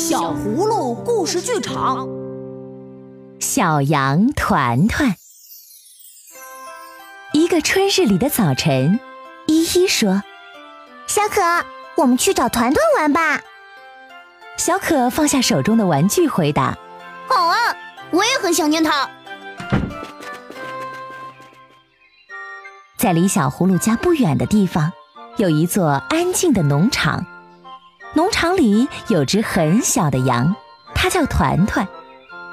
小葫芦故事剧场，小羊团团。一个春日里的早晨，依依说：“小可，我们去找团团玩吧。”小可放下手中的玩具，回答：“好啊，我也很想念他。”在离小葫芦家不远的地方，有一座安静的农场。农场里有只很小的羊，它叫团团，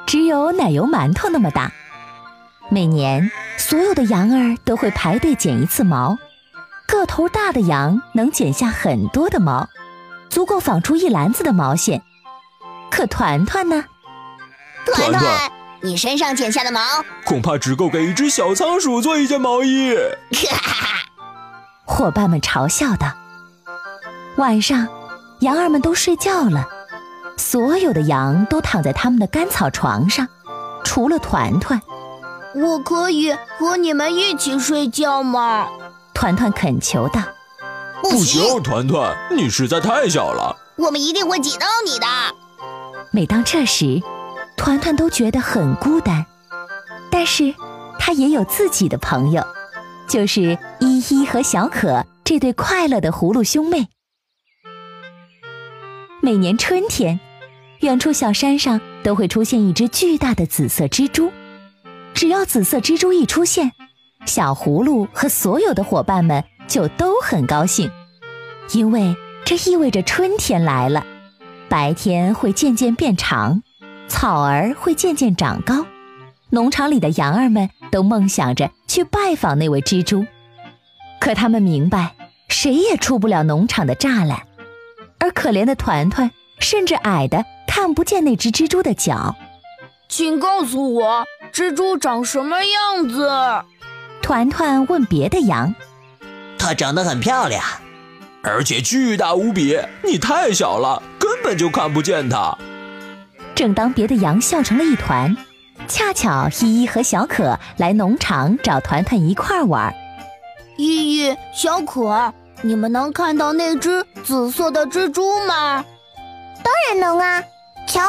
只有奶油馒头那么大。每年，所有的羊儿都会排队剪一次毛。个头大的羊能剪下很多的毛，足够纺出一篮子的毛线。可团团呢？团团，你身上剪下的毛恐怕只够给一只小仓鼠做一件毛衣。伙伴们嘲笑道。晚上。羊儿们都睡觉了，所有的羊都躺在他们的干草床上，除了团团。我可以和你们一起睡觉吗？团团恳求道。不行，团团，你实在太小了。我们一定会挤到你的。每当这时，团团都觉得很孤单，但是他也有自己的朋友，就是依依和小可这对快乐的葫芦兄妹。每年春天，远处小山上都会出现一只巨大的紫色蜘蛛。只要紫色蜘蛛一出现，小葫芦和所有的伙伴们就都很高兴，因为这意味着春天来了。白天会渐渐变长，草儿会渐渐长高。农场里的羊儿们都梦想着去拜访那位蜘蛛，可他们明白，谁也出不了农场的栅栏。而可怜的团团甚至矮的看不见那只蜘蛛的脚。请告诉我，蜘蛛长什么样子？团团问别的羊。它长得很漂亮，而且巨大无比。你太小了，根本就看不见它。正当别的羊笑成了一团，恰巧依依和小可来农场找团团一块玩。依依，小可。你们能看到那只紫色的蜘蛛吗？当然能啊！瞧，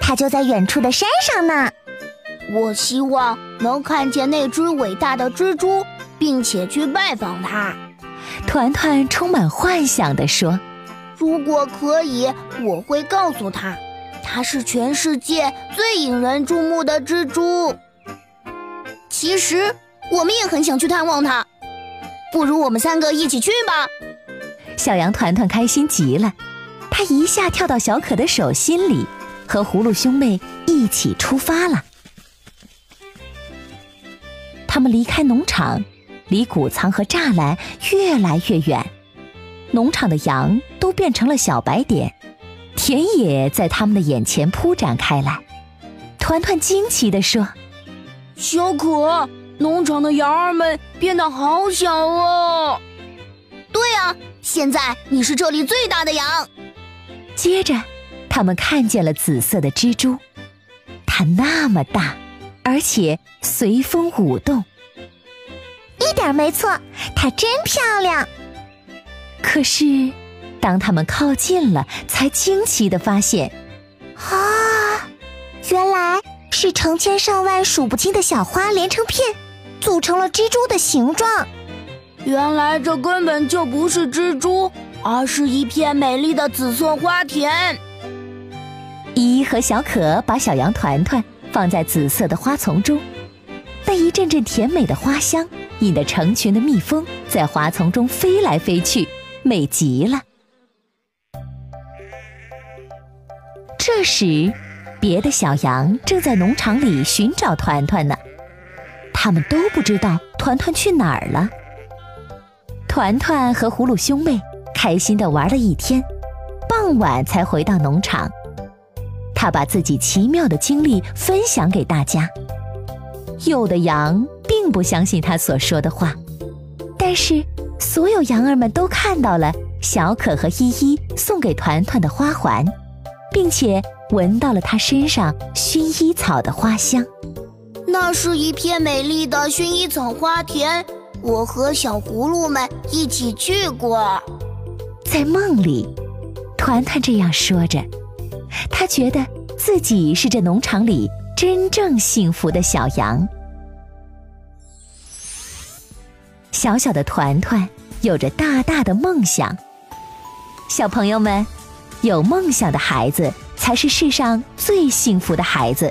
它就在远处的山上呢。我希望能看见那只伟大的蜘蛛，并且去拜访它。团团充满幻想地说：“如果可以，我会告诉他，它是全世界最引人注目的蜘蛛。其实，我们也很想去探望它。”不如我们三个一起去吧！小羊团团开心极了，他一下跳到小可的手心里，和葫芦兄妹一起出发了。他们离开农场，离谷仓和栅栏越来越远，农场的羊都变成了小白点，田野在他们的眼前铺展开来。团团惊奇地说：“小可。”农场的羊儿们变得好小哦。对啊，现在你是这里最大的羊。接着，他们看见了紫色的蜘蛛，它那么大，而且随风舞动。一点没错，它真漂亮。可是，当他们靠近了，才惊奇的发现，啊，原来是成千上万数不清的小花连成片。组成了蜘蛛的形状，原来这根本就不是蜘蛛，而是一片美丽的紫色花田。依依和小可把小羊团团放在紫色的花丛中，被一阵阵甜美的花香引得成群的蜜蜂在花丛中飞来飞去，美极了。这时，别的小羊正在农场里寻找团团呢。他们都不知道团团去哪儿了。团团和葫芦兄妹开心地玩了一天，傍晚才回到农场。他把自己奇妙的经历分享给大家。有的羊并不相信他所说的话，但是所有羊儿们都看到了小可和依依送给团团的花环，并且闻到了他身上薰衣草的花香。那是一片美丽的薰衣草花田，我和小葫芦们一起去过。在梦里，团团这样说着，他觉得自己是这农场里真正幸福的小羊。小小的团团有着大大的梦想。小朋友们，有梦想的孩子才是世上最幸福的孩子。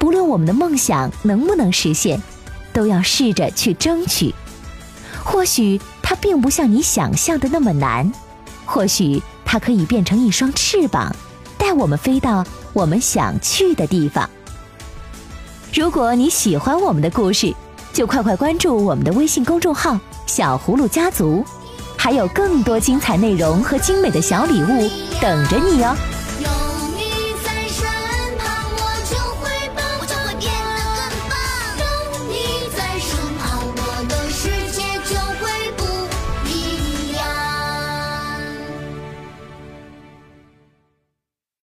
不论我们的梦想能不能实现，都要试着去争取。或许它并不像你想象的那么难，或许它可以变成一双翅膀，带我们飞到我们想去的地方。如果你喜欢我们的故事，就快快关注我们的微信公众号“小葫芦家族”，还有更多精彩内容和精美的小礼物等着你哦！